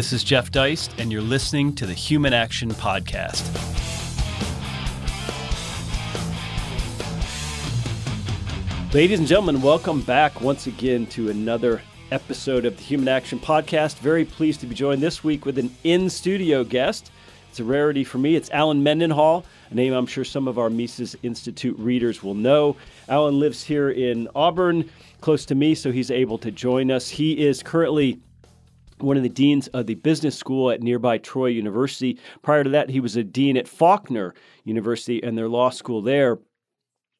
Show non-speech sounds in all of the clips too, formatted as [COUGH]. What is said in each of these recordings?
This is Jeff Deist, and you're listening to the Human Action Podcast. Ladies and gentlemen, welcome back once again to another episode of the Human Action Podcast. Very pleased to be joined this week with an in studio guest. It's a rarity for me. It's Allen Mendenhall, a name I'm sure some of our Mises Institute readers will know. Allen lives here in Auburn, close to me, so he's able to join us. He is currently one of the deans of the business school at nearby Troy University. Prior to that, he was a dean at Faulkner University and their law school there.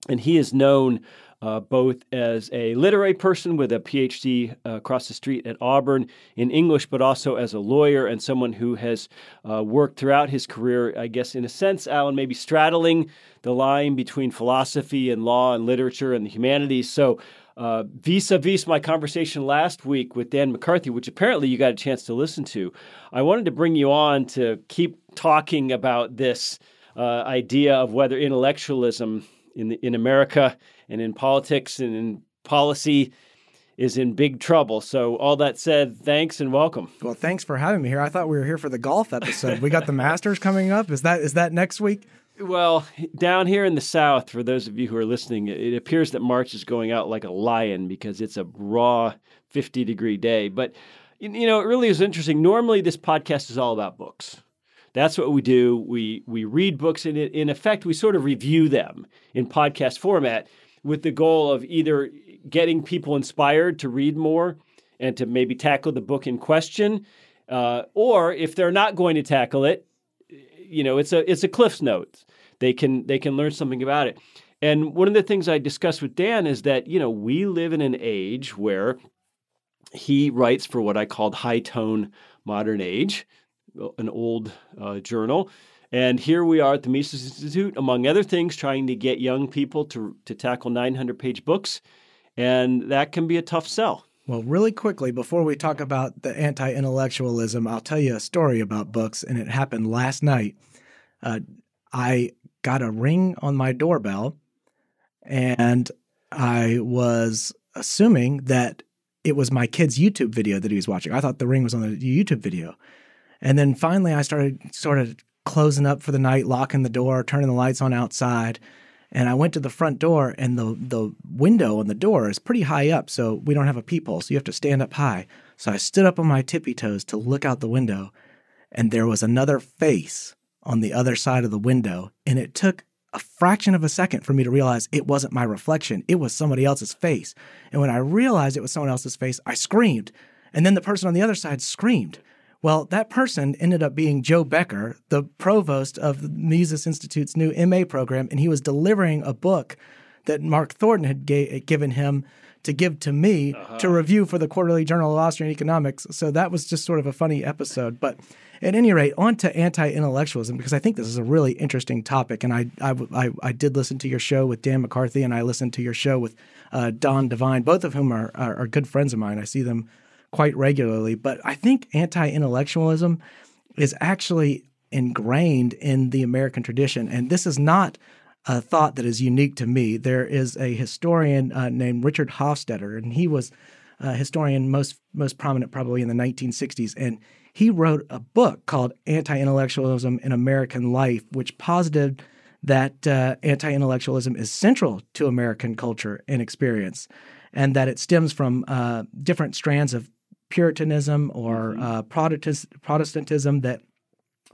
And he is known uh, both as a literary person with a PhD uh, across the street at Auburn in English, but also as a lawyer and someone who has uh, worked throughout his career, I guess, in a sense, Allen, maybe straddling the line between philosophy and law and literature and the humanities. So, vis a vis my conversation last week with Dan McCarthy, which apparently you got a chance to listen to, I wanted to bring you on to keep talking about this uh, idea of whether intellectualism in, the, in America and in politics and in policy is in big trouble. So, all that said, thanks and welcome. Well, thanks for having me here. I thought we were here for the golf episode. We got the [LAUGHS] Masters coming up. Is that is that next week? Well, down here in the South, for those of you who are listening, it appears that March is going out like a lion because it's a raw 50 degree day. But, you know, it really is interesting. Normally, this podcast is all about books. That's what we do. We, we read books, and in effect, we sort of review them in podcast format with the goal of either getting people inspired to read more and to maybe tackle the book in question, uh, or if they're not going to tackle it, you know, it's a it's a Cliff's Notes. They can they can learn something about it. And one of the things I discussed with Dan is that you know we live in an age where he writes for what I called high tone modern age, an old uh, journal and here we are at the Mises Institute, among other things, trying to get young people to, to tackle 900 page books. And that can be a tough sell. Well, really quickly, before we talk about the anti intellectualism, I'll tell you a story about books, and it happened last night. Uh, I got a ring on my doorbell, and I was assuming that it was my kid's YouTube video that he was watching. I thought the ring was on the YouTube video. And then finally, I started sort of closing up for the night, locking the door, turning the lights on outside. And I went to the front door, and the the window on the door is pretty high up, so we don't have a peephole, so you have to stand up high. So I stood up on my tippy toes to look out the window, and there was another face on the other side of the window, and it took a fraction of a second for me to realize it wasn't my reflection; it was somebody else's face. And when I realized it was someone else's face, I screamed, and then the person on the other side screamed. Well, that person ended up being Joe Becker, the provost of the Mises Institute's new MA program, and he was delivering a book that Mark Thornton had ga- given him to give to me uh-huh. to review for the Quarterly Journal of Austrian Economics. So that was just sort of a funny episode. But at any rate, on to anti-intellectualism because I think this is a really interesting topic. And I I, I, I did listen to your show with Dan McCarthy, and I listened to your show with uh, Don Devine, both of whom are, are, are good friends of mine. I see them quite regularly. But I think anti intellectualism is actually ingrained in the American tradition. And this is not a thought that is unique to me. There is a historian uh, named Richard Hofstadter, and he was a historian most most prominent probably in the 1960s. And he wrote a book called Anti-Intellectualism in American Life, which posited that uh, anti-intellectualism is central to American culture and experience, and that it stems from uh, different strands of Puritanism or mm-hmm. uh, Protestantism that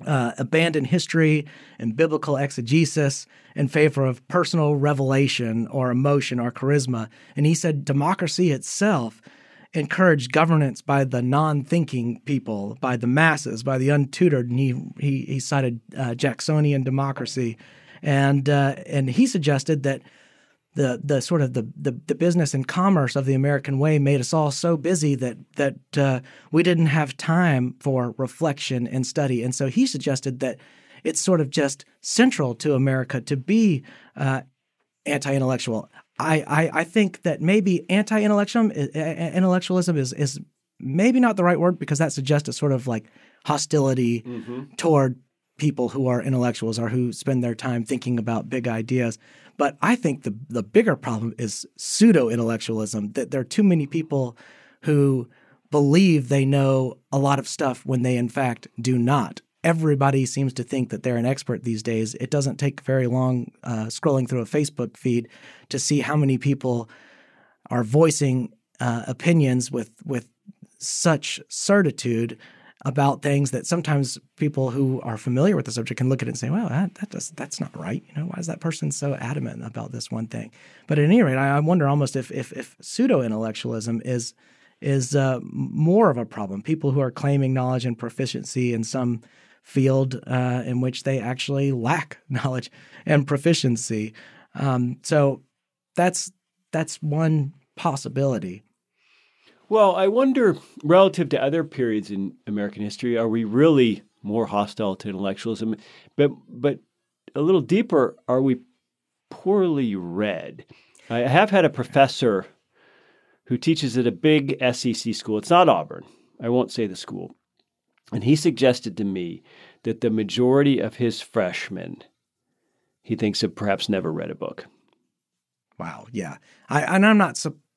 uh, abandon history and biblical exegesis in favor of personal revelation or emotion or charisma. And he said democracy itself encouraged governance by the non-thinking people, by the masses, by the untutored. And he he, he cited uh, Jacksonian democracy, and uh, and he suggested that the the sort of the, the, the business and commerce of the American way made us all so busy that that uh, we didn't have time for reflection and study. And so he suggested that it's sort of just central to America to be uh, anti-intellectual. I, I, I think that maybe anti-intellectualism intellectualism is is maybe not the right word because that suggests a sort of like hostility mm-hmm. toward people who are intellectuals or who spend their time thinking about big ideas. But I think the the bigger problem is pseudo intellectualism. That there are too many people who believe they know a lot of stuff when they in fact do not. Everybody seems to think that they're an expert these days. It doesn't take very long uh, scrolling through a Facebook feed to see how many people are voicing uh, opinions with with such certitude about things that sometimes people who are familiar with the subject can look at it and say, "Well, that, that does, that's not right." You know, why is that person so adamant about this one thing? But at any rate, I, I wonder almost if if, if pseudo intellectualism is is uh, more of a problem. People who are claiming knowledge and proficiency in some field uh, in which they actually lack [LAUGHS] knowledge and proficiency. Um, so that's that's one possibility. Well, I wonder, relative to other periods in American history, are we really more hostile to intellectualism? But but a little deeper, are we poorly read? I have had a professor who teaches at a big SEC school. It's not Auburn. I won't say the school. And he suggested to me that the majority of his freshmen, he thinks, have perhaps never read a book. Wow. Yeah. I, and I'm not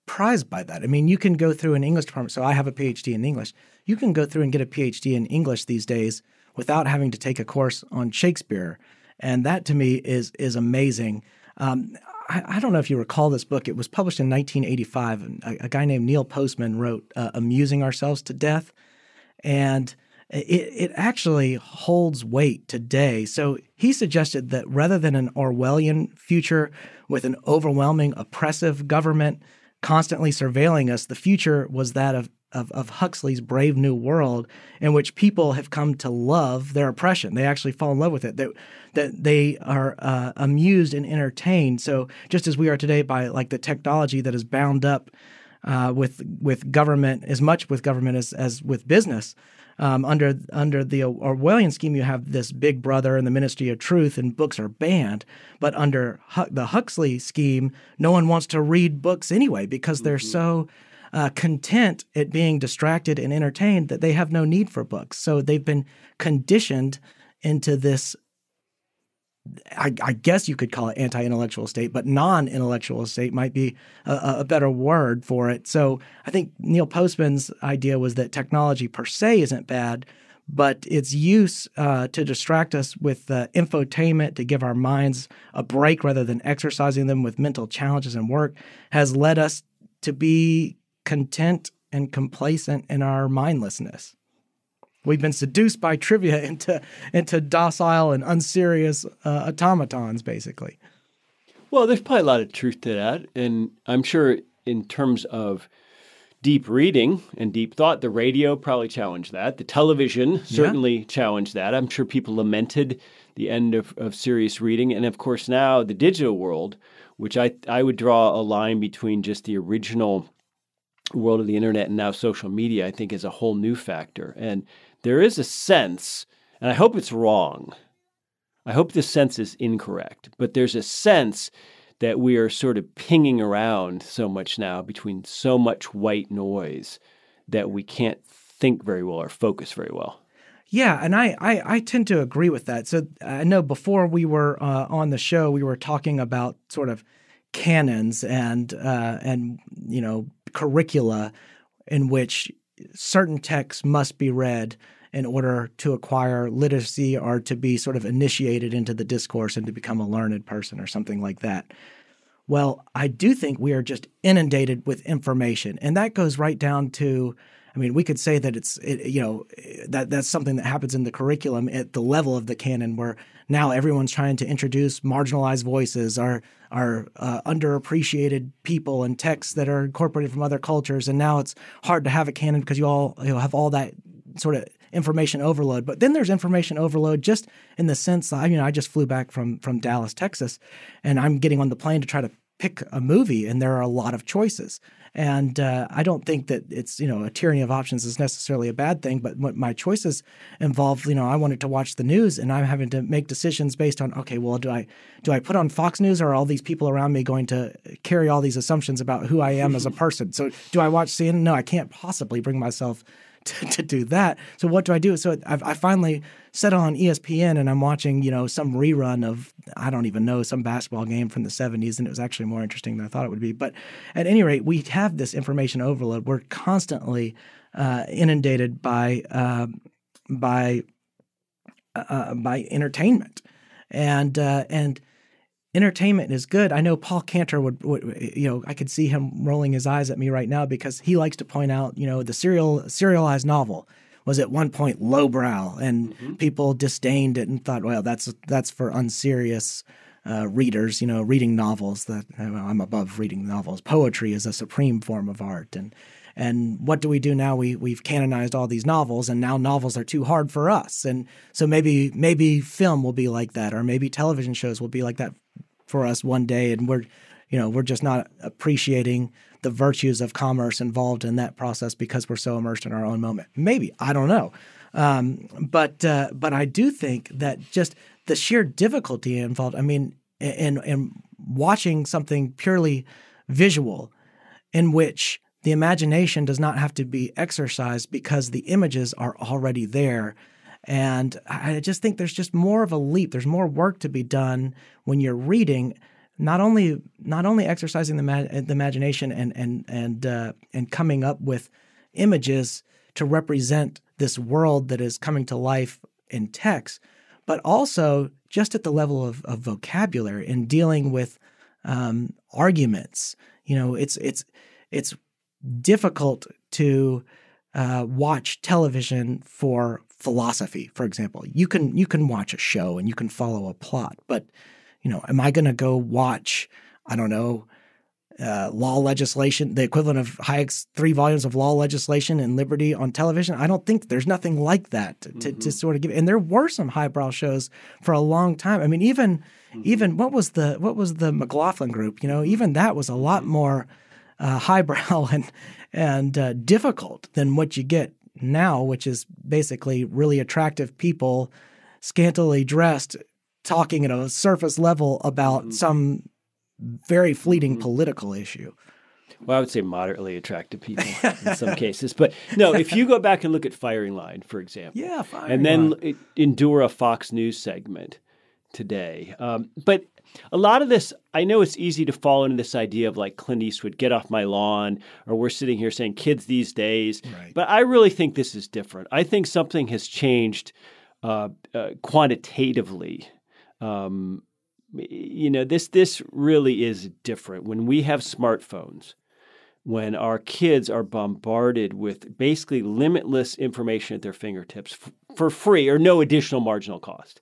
surprised by that. I mean, you can go through an English department. So I have a PhD in English. You can go through and get a PhD in English these days without having to take a course on Shakespeare. And that to me is is amazing. Um, I, I, don't know if you recall this book. It was published in 1985. A, a guy named Neil Postman wrote uh, "Amusing Ourselves to Death," and it, it actually holds weight today. So he suggested that rather than an Orwellian future with an overwhelming, oppressive government constantly surveilling us, the future was that of of, of Huxley's Brave New World, in which people have come to love their oppression. They actually fall in love with it. That that they are uh, amused and entertained. So just as we are today by like the technology that is bound up uh, with with government as much with government as as with business. Um, under under the Orwellian scheme, you have this Big Brother and the Ministry of Truth, and books are banned. But under the Huxley scheme, no one wants to read books anyway because they're mm-hmm. so uh, content at being distracted and entertained that they have no need for books. So they've been conditioned into this. I, I guess you could call it anti-intellectual state, but non-intellectual state might be a, a better word for it. So I think Neil Postman's idea was that technology per se isn't bad, but its use uh, to distract us with uh, infotainment, to give our minds a break rather than exercising them with mental challenges and work, has led us to be content and complacent in our mindlessness. We've been seduced by trivia [LAUGHS] into into docile and unserious uh, automatons, basically. Well, there's probably a lot of truth to that, and I'm sure in terms of deep reading and deep thought, the radio probably challenged that. The television certainly yeah. challenged that. I'm sure people lamented the end of, of serious reading, and of course now the digital world, which I I would draw a line between just the original world of the internet and now social media, I think is a whole new factor. And there is a sense, and I hope it's wrong. I hope this sense is incorrect, but there's a sense that we are sort of pinging around so much now between so much white noise that we can't think very well or focus very well. Yeah, and I, I, I tend to agree with that. So I know before we were uh, on the show, we were talking about sort of canons and uh, and you know curricula in which certain texts must be read in order to acquire literacy or to be sort of initiated into the discourse and to become a learned person or something like that. Well, I do think we are just inundated with information, and that goes right down to I mean, we could say that it's it, you know that that's something that happens in the curriculum at the level of the canon, where now everyone's trying to introduce marginalized voices, our our uh, underappreciated people and texts that are incorporated from other cultures, and now it's hard to have a canon because you all you know, have all that sort of information overload. But then there's information overload just in the sense that, you know I just flew back from from Dallas, Texas, and I'm getting on the plane to try to pick a movie, and there are a lot of choices. And uh, I don't think that it's, you know, a tyranny of options is necessarily a bad thing, but what my choices involve, you know, I wanted to watch the news and I'm having to make decisions based on, okay, well, do I do I put on Fox News or are all these people around me going to carry all these assumptions about who I am as a [LAUGHS] person? So do I watch CNN? No, I can't possibly bring myself to, to do that. So what do I do? So I've, I finally set on ESPN and I'm watching, you know, some rerun of I don't even know some basketball game from the 70s, and it was actually more interesting than I thought it would be. But at any rate, we have this information overload. We're constantly uh, inundated by uh, by uh, by entertainment, and uh, and entertainment is good. I know Paul Cantor would, would, you know, I could see him rolling his eyes at me right now because he likes to point out, you know, the serial serialized novel was at one point lowbrow and mm-hmm. people disdained it and thought, well, that's that's for unserious uh, readers, you know, reading novels. That well, I'm above reading novels. Poetry is a supreme form of art, and and what do we do now? We we've canonized all these novels, and now novels are too hard for us. And so maybe maybe film will be like that, or maybe television shows will be like that for us one day, and we're you know we're just not appreciating the virtues of commerce involved in that process because we're so immersed in our own moment. Maybe I don't know, um, but uh, but I do think that just the sheer difficulty involved. I mean, in in watching something purely visual, in which the imagination does not have to be exercised because the images are already there. And I just think there's just more of a leap. There's more work to be done when you're reading, not only not only exercising the, ma- the imagination and and and uh, and coming up with images to represent this world that is coming to life in text, but also just at the level of, of vocabulary and dealing with um, arguments. You know, it's it's it's difficult to uh, watch television for philosophy, for example. You can you can watch a show and you can follow a plot, but you know, am I going to go watch? I don't know. Uh, law legislation, the equivalent of Hayek's three volumes of law legislation and liberty on television. I don't think there's nothing like that to, mm-hmm. to, sort of give. And there were some highbrow shows for a long time. I mean, even mm-hmm. even what was the what was the McLaughlin group? You know, even that was a lot mm-hmm. more uh, highbrow [LAUGHS] and and uh, difficult than what you get now, which is basically really attractive people, scantily dressed, talking at a surface level about mm-hmm. some very fleeting mm-hmm. political issue. Well, I would say moderately attractive people in some [LAUGHS] cases, but no. If you go back and look at Firing Line, for example, yeah, and then endure a Fox News segment today, um, but a lot of this, I know it's easy to fall into this idea of like Clint Eastwood, get off my lawn, or we're sitting here saying kids these days. Right. But I really think this is different. I think something has changed uh, uh, quantitatively. Um, you know, this this really is different. When we have smartphones, when our kids are bombarded with basically limitless information at their fingertips f- for free or no additional marginal cost.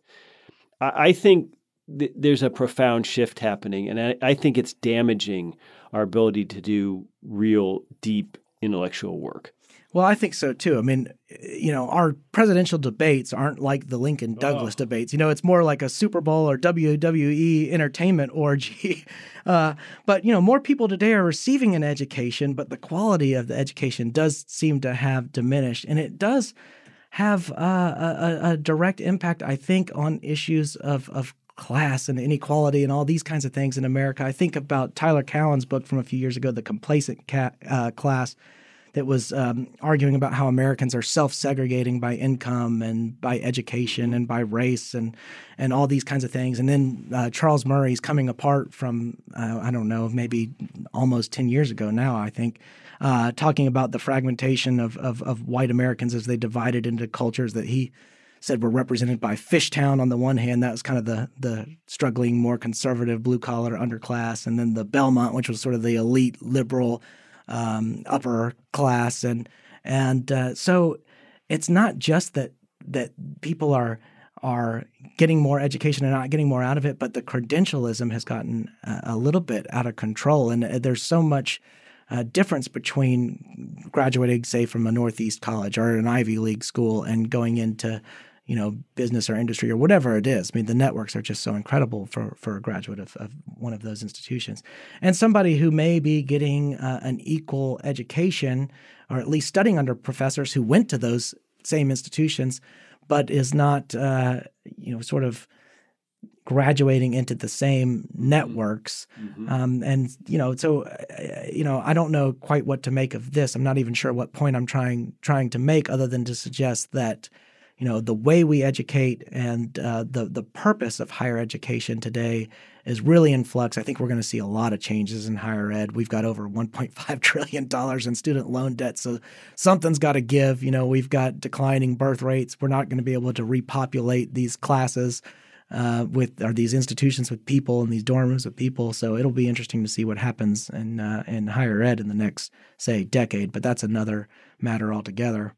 I, I think th- there's a profound shift happening, and I, I think it's damaging our ability to do real, deep intellectual work. Well, I think so too. I mean, you know, our presidential debates aren't like the Lincoln Douglas oh. debates. You know, it's more like a Super Bowl or WWE entertainment orgy. [LAUGHS] Uh, but, you know, more people today are receiving an education, but the quality of the education does seem to have diminished. And it does have uh, a, a, direct impact, I think, on issues of, of class and inequality and all these kinds of things in America. I think about Tyler Cowen's book from a few years ago, The Complacent uh, Class, that was um, arguing about how Americans are self-segregating by income and by education and by race and and all these kinds of things. And then uh, Charles Murray's coming apart from uh, I don't know maybe almost ten years ago now. I think. Uh, talking about the fragmentation of, of, of white Americans as they divided into cultures that he said were represented by Fishtown on the one hand, that was kind of the the struggling, more conservative blue collar underclass, and then the Belmont, which was sort of the elite liberal um, upper class, and and uh, so it's not just that that people are are getting more education and not getting more out of it, but the credentialism has gotten a, a little bit out of control, and uh, there's so much. Uh, difference between graduating, say, from a Northeast college or an Ivy League school and going into you know, business or industry or whatever it is. I mean, the networks are just so incredible for, for a graduate of, of one of those institutions. And somebody who may be getting uh, an equal education or at least studying under professors who went to those same institutions, but is not, uh, you know, sort of graduating into the same networks mm-hmm. um, and you know so uh, you know i don't know quite what to make of this i'm not even sure what point i'm trying trying to make other than to suggest that you know the way we educate and uh, the the purpose of higher education today is really in flux. I think we're going to see a lot of changes in higher ed. We've got over 1.5 [LAUGHS] trillion dollars in student loan debt, so something's got to give. You know, we've got declining birth rates. We're not going to be able to repopulate these classes uh, with or these institutions with people and these dorm rooms with people. So it'll be interesting to see what happens in uh, in higher ed in the next say decade. But that's another matter altogether.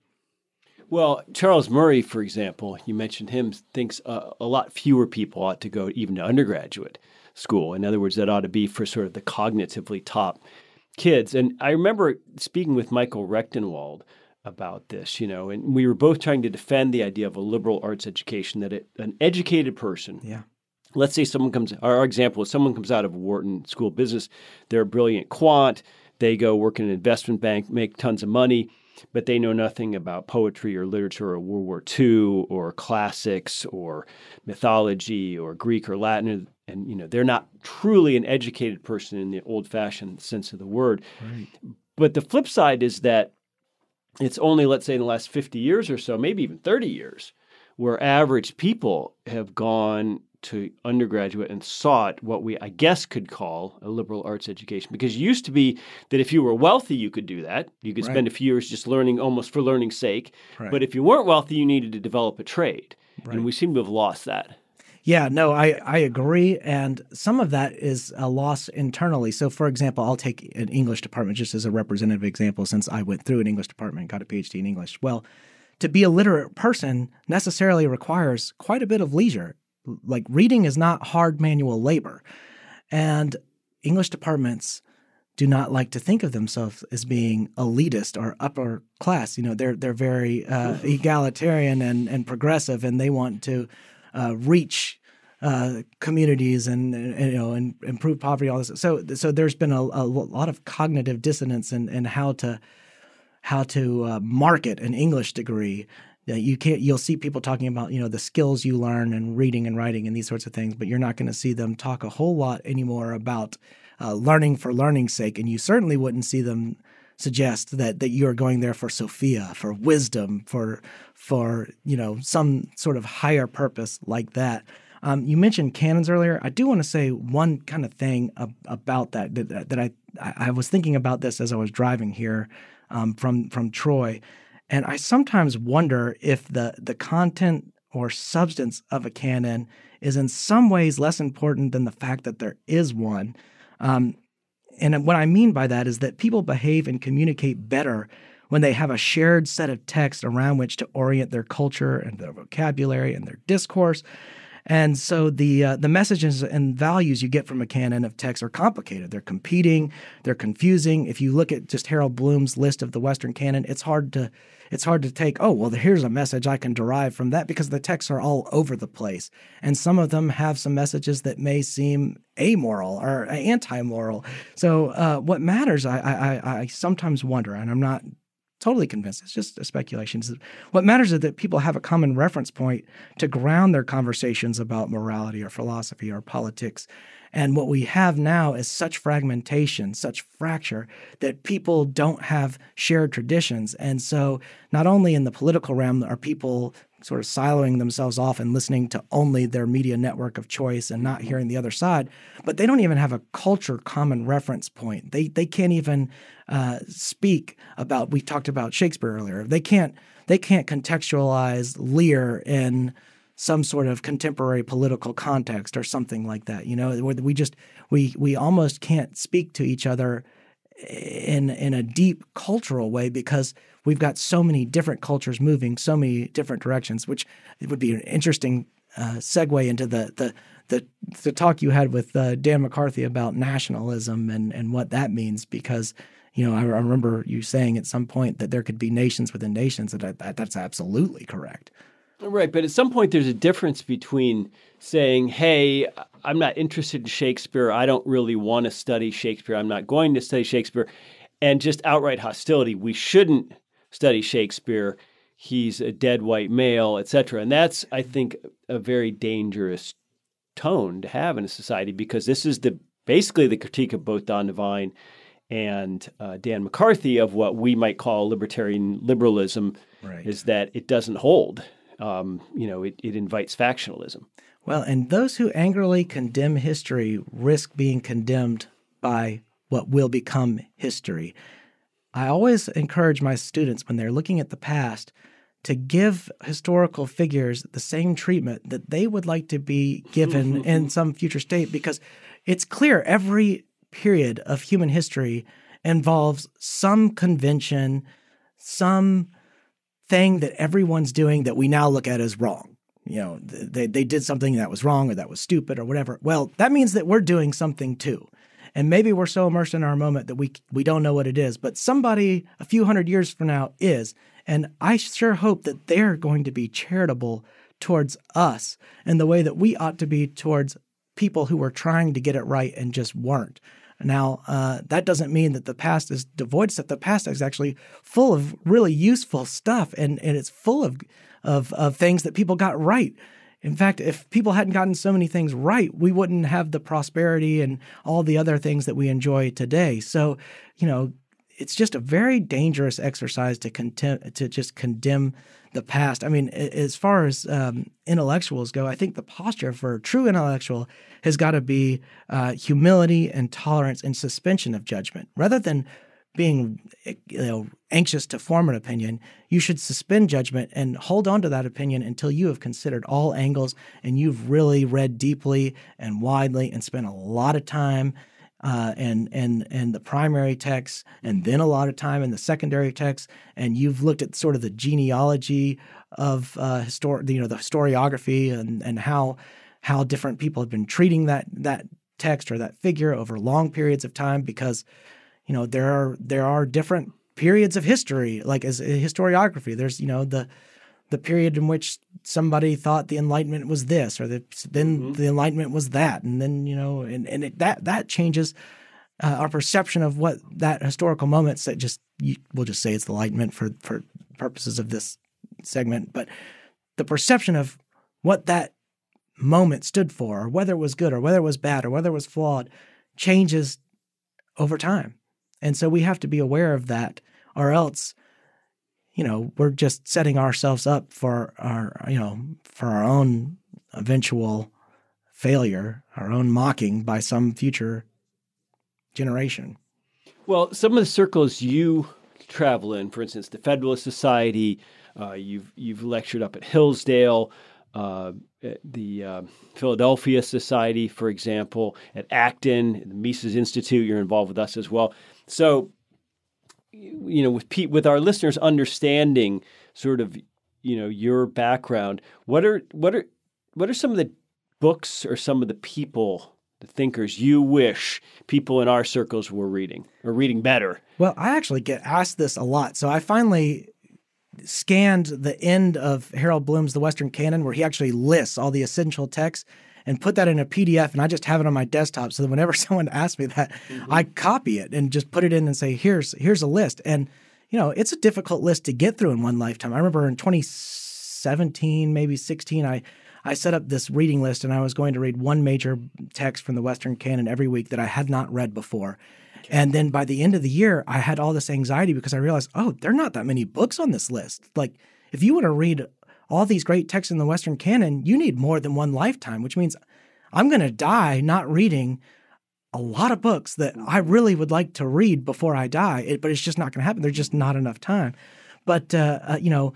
Well, Charles Murray, for example, you mentioned him, thinks uh, a lot fewer people ought to go even to undergraduate school. In other words, that ought to be for sort of the cognitively top kids. And I remember speaking with Michael Rectenwald about this, you know, and we were both trying to defend the idea of a liberal arts education that it, an educated person, yeah. Let's say someone comes. Our example is someone comes out of Wharton School of Business. They're a brilliant quant. They go work in an investment bank, make tons of money but they know nothing about poetry or literature or World War II or classics or mythology or Greek or Latin. And, you know, they're not truly an educated person in the old fashioned sense of the word. Right. But the flip side is that it's only, let's say, in the last 50 years or so, maybe even 30 years, where average people have gone to undergraduate and sought what we, I guess, could call a liberal arts education. Because it used to be that if you were wealthy, you could do that. You could right. spend a few years just learning almost for learning's sake. Right. But if you weren't wealthy, you needed to develop a trade. Right. And we seem to have lost that. Yeah, no, I, I agree. And some of that is a loss internally. So, for example, I'll take an English department just as a representative example since I went through an English department and got a PhD in English. Well, to be a literate person necessarily requires quite a bit of leisure like reading is not hard manual labor. And English departments do not like to think of themselves as being elitist or upper class. You know, they're they're very uh, egalitarian and, and progressive, and they want to uh, reach uh, communities and, and, you know and improve poverty. All this. So so there's been a, a lot of cognitive dissonance in, in how to how to uh, market an English degree you can't you'll see people talking about you know the skills you learn and reading and writing and these sorts of things but you're not going to see them talk a whole lot anymore about uh, learning for learning's sake and you certainly wouldn't see them suggest that that you're going there for sophia for wisdom for for you know some sort of higher purpose like that um, you mentioned canons earlier. I do want to say one kind of thing ab- about that, that that I I was thinking about this as I was driving here um, from from Troy, and I sometimes wonder if the, the content or substance of a canon is in some ways less important than the fact that there is one. Um, and what I mean by that is that people behave and communicate better when they have a shared set of text around which to orient their culture and their vocabulary and their discourse. And so the uh, the messages and values you get from a canon of texts are complicated. They're competing, they're confusing. If you look at just Harold Bloom's list of the Western canon, it's hard to it's hard to take, oh, well, here's a message I can derive from that because the texts are all over the place. And some of them have some messages that may seem amoral or anti-moral. So uh, what matters, I, I, I sometimes wonder, and I'm not totally convinced. It's just a speculation. What matters is that people have a common reference point to ground their conversations about morality or philosophy or politics. And what we have now is such fragmentation, such fracture, that people don't have shared traditions. And so, not only in the political realm are people sort of siloing themselves off and listening to only their media network of choice and not hearing the other side, but they don't even have a culture common reference point. They they can't even uh, speak about. We talked about Shakespeare earlier. They can't they can't contextualize Lear in some sort of contemporary political context or something like that. You know, where we just we we almost can't speak to each other in in a deep cultural way because we've got so many different cultures moving so many different directions. Which it would be an interesting uh, segue into the the the the talk you had with uh, Dan McCarthy about nationalism and and what that means because you know I, I, remember you saying at some point that there could be nations within nations and that, that that's absolutely correct. Right, but at some point there's a difference between saying, "Hey, I'm not interested in Shakespeare. I don't really want to study Shakespeare. I'm not going to study Shakespeare," and just outright hostility. We shouldn't study Shakespeare. He's a dead white male, etc. And that's, I think, a very dangerous tone to have in a society because this is the basically the critique of both Don Devine and uh, Dan McCarthy of what we might call libertarian liberalism right. is that it doesn't hold. Um, you know, it, it invites factionalism. Well, and those who angrily condemn history risk being condemned by what will become history. I always encourage my students when they're looking at the past to give historical figures the same treatment that they would like to be given [LAUGHS] in some future state because it's clear every period of human history involves some convention, some thing that everyone's doing that we now look at as wrong. You know, they, they did something that was wrong or that was stupid or whatever. Well, that means that we're doing something too. And maybe we're so immersed in our moment that we we don't know what it is, but somebody a few hundred years from now is. And I sure hope that they're going to be charitable towards us in the way that we ought to be towards people who were trying to get it right and just weren't. Now, uh, that doesn't mean that the past is devoid stuff. The past is actually full of really useful stuff, and, and it's full of, of, of things that people got right. In fact, if people hadn't gotten so many things right, we wouldn't have the prosperity and all the other things that we enjoy today. So, you know, it's just a very dangerous exercise to contem- to just condemn the past. I mean, as far as um, intellectuals go, I think the posture for a true intellectual has got to be uh, humility and tolerance and suspension of judgment, rather than being you know anxious to form an opinion you should suspend judgment and hold on to that opinion until you have considered all angles and you've really read deeply and widely and spent a lot of time uh, and and and the primary text, and then a lot of time in the secondary text, and you've looked at sort of the genealogy of uh, you know, the historiography and and how how different people have been treating that that text or that figure over long periods of time, because you know there are there are different periods of history, like as historiography. There's you know the the period in which somebody thought the enlightenment was this or the, then mm-hmm. the enlightenment was that and then you know and, and it, that that changes uh, our perception of what that historical moment that just you, we'll just say it's the enlightenment for for purposes of this segment but the perception of what that moment stood for or whether it was good or whether it was bad or whether it was flawed changes over time and so we have to be aware of that or else you know, we're just setting ourselves up for our, you know, for our own eventual failure, our own mocking by some future generation. Well, some of the circles you travel in, for instance, the Federalist Society, uh, you've you've lectured up at Hillsdale, uh, the uh, Philadelphia Society, for example, at Acton, the Mises Institute. You're involved with us as well. So you know, with with our listeners understanding sort of, you know, your background, what are what are what are some of the books or some of the people, the thinkers you wish people in our circles were reading or reading better? Well, I actually get asked this a lot. So I finally scanned the end of Harold Bloom's The Western Canon where he actually lists all the essential texts and put that in a PDF and I just have it on my desktop so that whenever [LAUGHS] someone asks me that, mm-hmm. I copy it and just put it in and say, here's here's a list. And you know, it's a difficult list to get through in one lifetime. I remember in 2017, maybe 16, I I set up this reading list and I was going to read one major text from the Western canon every week that I had not read before. And then by the end of the year, I had all this anxiety because I realized, oh, there are not that many books on this list. Like, if you want to read all these great texts in the Western canon, you need more than one lifetime, which means I'm going to die not reading a lot of books that I really would like to read before I die, it, but it's just not going to happen. There's just not enough time. But, uh, uh, you know,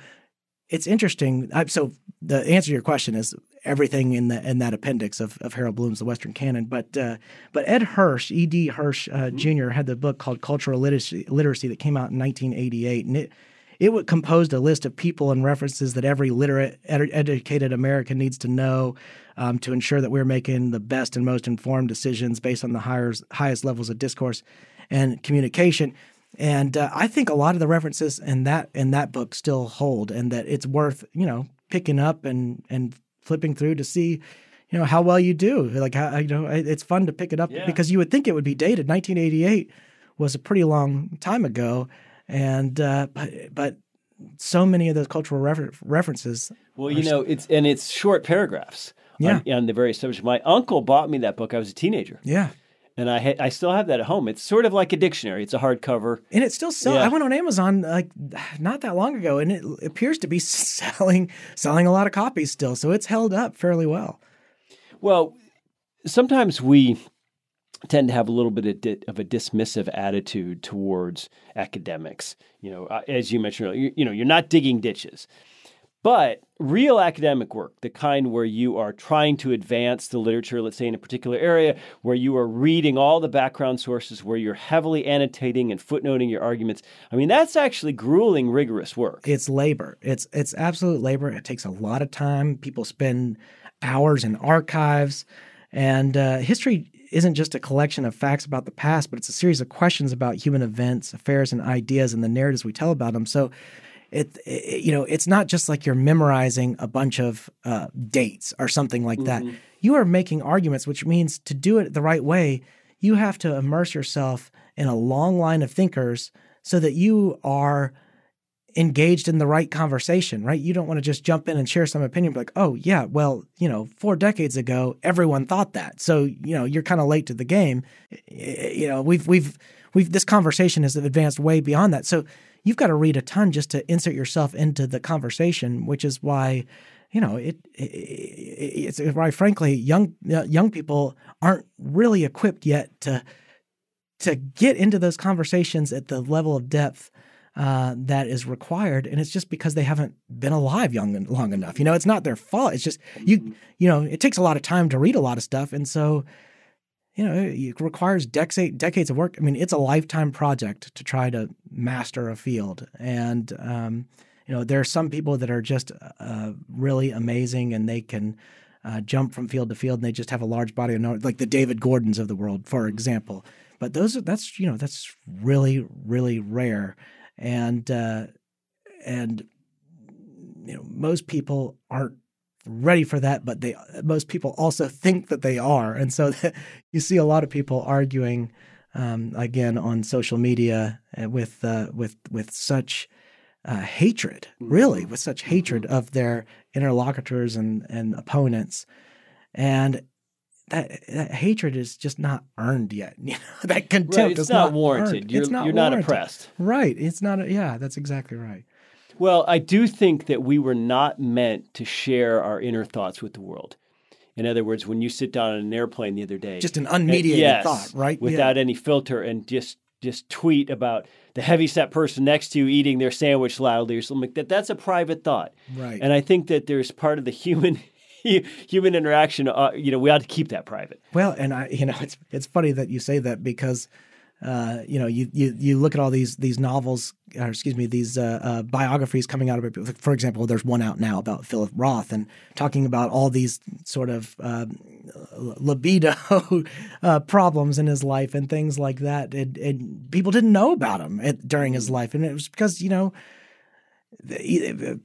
it's interesting. I, so the answer to your question is everything in the in that appendix of, of Harold Bloom's The Western Canon. But uh, but Ed Hirsch, E. D. Hirsch uh, mm-hmm. Jr. had the book called Cultural Literacy, Literacy that came out in 1988, and it it would composed a list of people and references that every literate, ed- educated American needs to know um, to ensure that we're making the best and most informed decisions based on the higher, highest levels of discourse and communication. And uh, I think a lot of the references in that in that book still hold, and that it's worth you know picking up and and flipping through to see you know how well you do. Like how you know it's fun to pick it up yeah. because you would think it would be dated. 1988 was a pretty long time ago, and uh, but but so many of those cultural refer- references. Well, you know, it's and it's short paragraphs. Yeah. on, on the various subjects. My uncle bought me that book. I was a teenager, Yeah. and I ha- I still have that at home. It's sort of like a dictionary. It's a hardcover. And it's still selling. Yeah. I went on Amazon like not that long ago, and it appears to be [LAUGHS] selling selling a lot of copies still. So it's held up fairly well. Well, sometimes we tend to have a little bit of, di- of a dismissive attitude towards academics. You know, uh, as you mentioned earlier, you, you know, you're not digging ditches. But real academic work, the kind where you are trying to advance the literature, let's say in a particular area, where you are reading all the background sources, where you're heavily annotating and footnoting your arguments, I mean, that's actually grueling, rigorous work. It's labor. It's it's absolute labor. It takes a lot of time. People spend hours in archives, and uh, history isn't just a collection of facts about the past, but it's a series of questions about human events, affairs, and ideas, and the narratives we tell about them. So. It, it you know it's not just like you're memorizing a bunch of uh, dates or something like that. You are making arguments, which means to do it the right way, you have to immerse yourself in a long line of thinkers so that you are engaged in the right conversation, right? You don't want to just jump in and share some opinion, like, oh, yeah, well, you know, four decades ago, everyone thought that. So, you know, you're kind of late to the game. You know, we've, we've, we've, this conversation has advanced way beyond that. So you've got to read a ton just to insert yourself into the conversation, which is why, you know, it, it it's why, frankly, young, young people aren't really equipped yet to, to get into those conversations at the level of depth uh, that is required, and it's just because they haven't been alive young long enough. You know, it's not their fault. It's just you. You know, it takes a lot of time to read a lot of stuff, and so you know it requires decades decades of work. I mean, it's a lifetime project to try to master a field, and um, you know there are some people that are just uh, really amazing, and they can. Uh, jump from field to field, and they just have a large body of knowledge, like the David Gordons of the world, for example. But those, that's you know that's really really rare and uh, and you know most people aren't ready for that, but they most people also think that they are, and so [LAUGHS] you see a lot of people arguing um, again on social media with uh, with with such. Uh, hatred, really, with such hatred of their interlocutors and, and opponents, and that, that hatred is just not earned yet. [LAUGHS] You know, that contempt Right, it's is not, not warranted. earned. You're, it's not you're not oppressed. Right. It's not. A, yeah, that's exactly right. Well, I do think that we were not meant to share our inner thoughts with the world. In other words, when you sit down on an airplane the other day, Just an unmediated yes, thought, right? Yeah. Without any filter, and just just tweet about the heavyset person next to you eating their sandwich loudly or something like that. That's a private thought, Right. and I think that there's part of the human [LAUGHS] [LAUGHS] human interaction. Uh, you know, we ought to keep that private. Well, and I, you know, it's it's funny that you say that because, uh, you know, you, you you look at all these these novels, or excuse me, these uh, uh, biographies coming out of it. For example, there's one out now about Philip Roth and talking about all these sort of um, libido [LAUGHS] uh, problems in his life and things like that. And, and people didn't know about him at, during his life, and it was because you know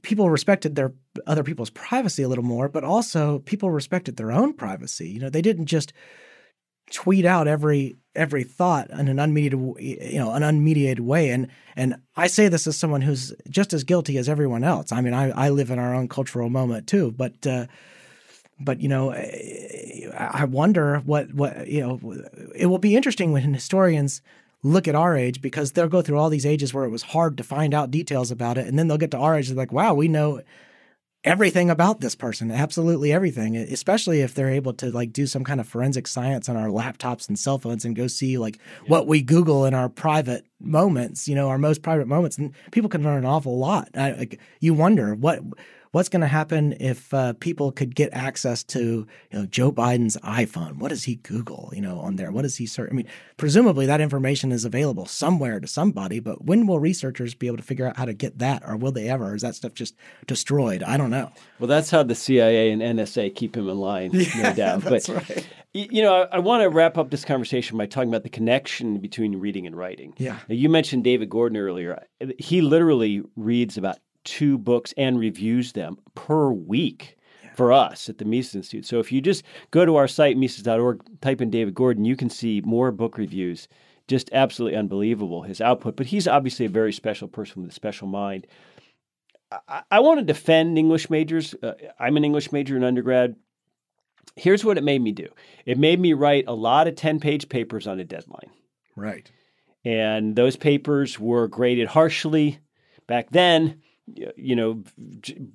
people respected their other people's privacy a little more, but also people respected their own privacy. You know, they didn't just tweet out every every thought in an unmediated you know an unmediated way and and I say this as someone who's just as guilty as everyone else. I mean, I I live in our own cultural moment too, but uh but you know I I wonder what what you know it will be interesting when historians look at our age because they'll go through all these ages where it was hard to find out details about it. And then they'll get to our age and like wow we know everything about this person absolutely everything. Especially if they're able to like do some kind of forensic science on our laptops and cell phones and go see like what we google in our private moments you know our most private moments. And people can learn an awful lot. I, like, you wonder what what's going to happen if uh, people could get access to you know Joe Biden's iPhone? What does he Google? You know, on there, what does he search? I mean, presumably that information is available somewhere to somebody, but when will researchers be able to figure out how to get that, or will they ever? Or is that stuff just destroyed? I don't know. Well, that's how the CIA and NSA keep him in line, no [LAUGHS] doubt. that's but right. you know, I, I want to wrap up this conversation by talking about the connection between reading and writing. Yeah. Now, you mentioned David Gordon earlier. He literally reads about two books and reviews them per week for us at the Mises Institute. So if you just go to our site, Mises.org, type in David Gordon, you can see more book reviews. Just absolutely unbelievable, his output. But he's obviously a very special person with a special mind. I, I want to defend English majors. Uh, I'm an English major in undergrad. Here's what it made me do it made me write a lot of 10 page papers on a deadline. Right. And those papers were graded harshly back then, you know,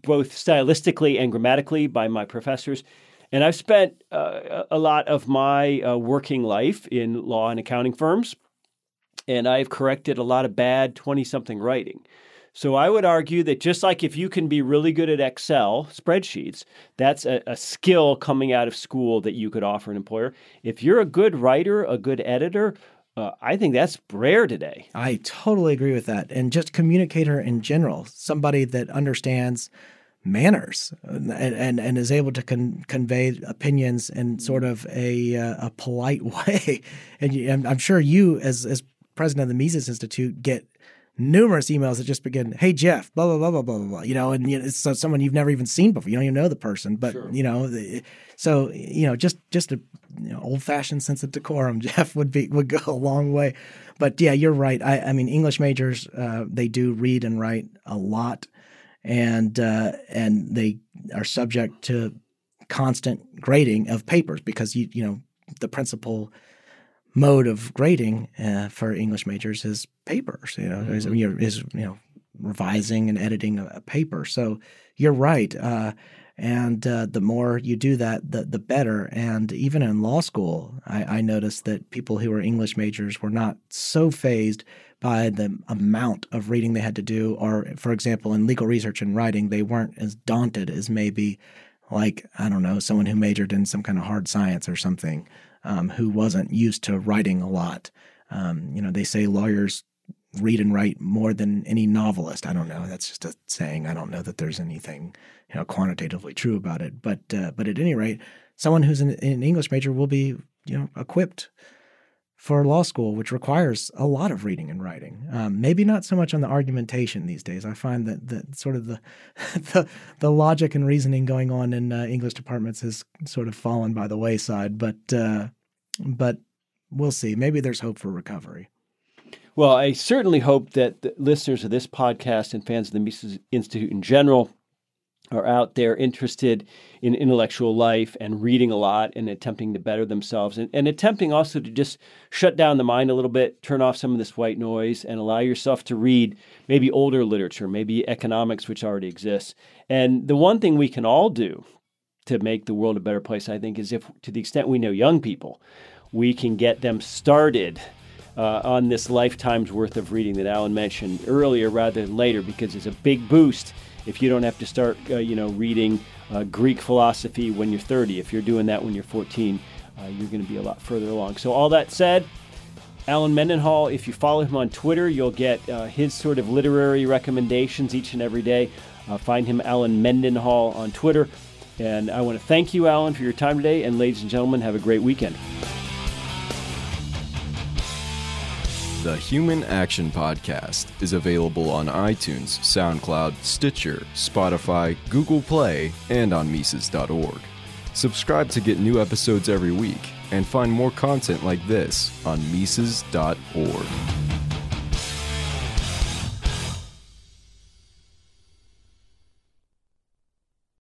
both stylistically and grammatically by my professors. And I've spent uh, a lot of my uh, working life in law and accounting firms, and I've corrected a lot of bad 20 something writing. So I would argue that just like if you can be really good at Excel spreadsheets, that's a, a, skill coming out of school that you could offer an employer. If you're a good writer, a good editor, uh, I think that's rare today. I totally agree with that. And just communicator in general, somebody that understands manners and, and, and is able to con- convey opinions in sort of a, uh, a polite [LAUGHS] way. And you, I'm, I'm sure you, as, as president of the Mises Institute, get numerous emails that just begin, "Hey Jeff, blah blah blah blah blah blah," you know, and you know, it's someone you've never even seen before. You don't even know the person, but sure. you know, so you know, just just a you know, old fashioned sense of decorum, [LAUGHS] Jeff would be would go a long way. But yeah, you're right. I, I mean, English majors uh, they do read and write a lot, and uh, and they are subject to constant grading of papers because you you know the principal mode of grading uh, for English majors is papers. You know, mm-hmm. is, is, you know revising and editing a, a paper. So you're right. Uh, and uh, the more you do that, the the better. And even in law school, I, I noticed that people who were English majors were not so phased by the amount of reading they had to do, or for example, in legal research and writing, they weren't as daunted as maybe like I don't know someone who majored in some kind of hard science or something um, who wasn't used to writing a lot. Um, you know, they say lawyers read and write more than any novelist. I don't know. That's just a saying. I don't know that there's anything you know quantitatively true about it. But uh, but at any rate, someone who's an, an English major will be you know equipped for law school, which requires a lot of reading and writing. Um, maybe not so much on the argumentation these days. I find that that sort of the [LAUGHS] the, the logic and reasoning going on in uh, English departments has sort of fallen by the wayside. But uh, but we'll see. Maybe there's hope for recovery. Well, I certainly hope that listeners of this podcast and fans of the Mises Institute in general are out there interested in intellectual life and reading a lot and attempting to better themselves and, and, attempting also to just shut down the mind a little bit, turn off some of this white noise, and allow yourself to read maybe older literature, maybe economics, which already exists. And the one thing we can all do to make the world a better place, I think, is if to the extent we know young people, we can get them started. Uh, on this lifetime's worth of reading that Allen mentioned earlier rather than later, because it's a big boost if you don't have to start, uh, you know, reading uh, Greek philosophy when you're 30. If you're doing that when you're 14, uh, you're going to be a lot further along. So, all that said, Allen Mendenhall, if you follow him on Twitter, you'll get uh, his sort of literary recommendations each and every day. Uh, find him, Allen Mendenhall, on Twitter. And I want to thank you, Allen, for your time today. And ladies and gentlemen, have a great weekend. The Human Action Podcast is available on iTunes, SoundCloud, Stitcher, Spotify, Google Play, and on Mises.org. Subscribe to get new episodes every week and find more content like this on Mises.org.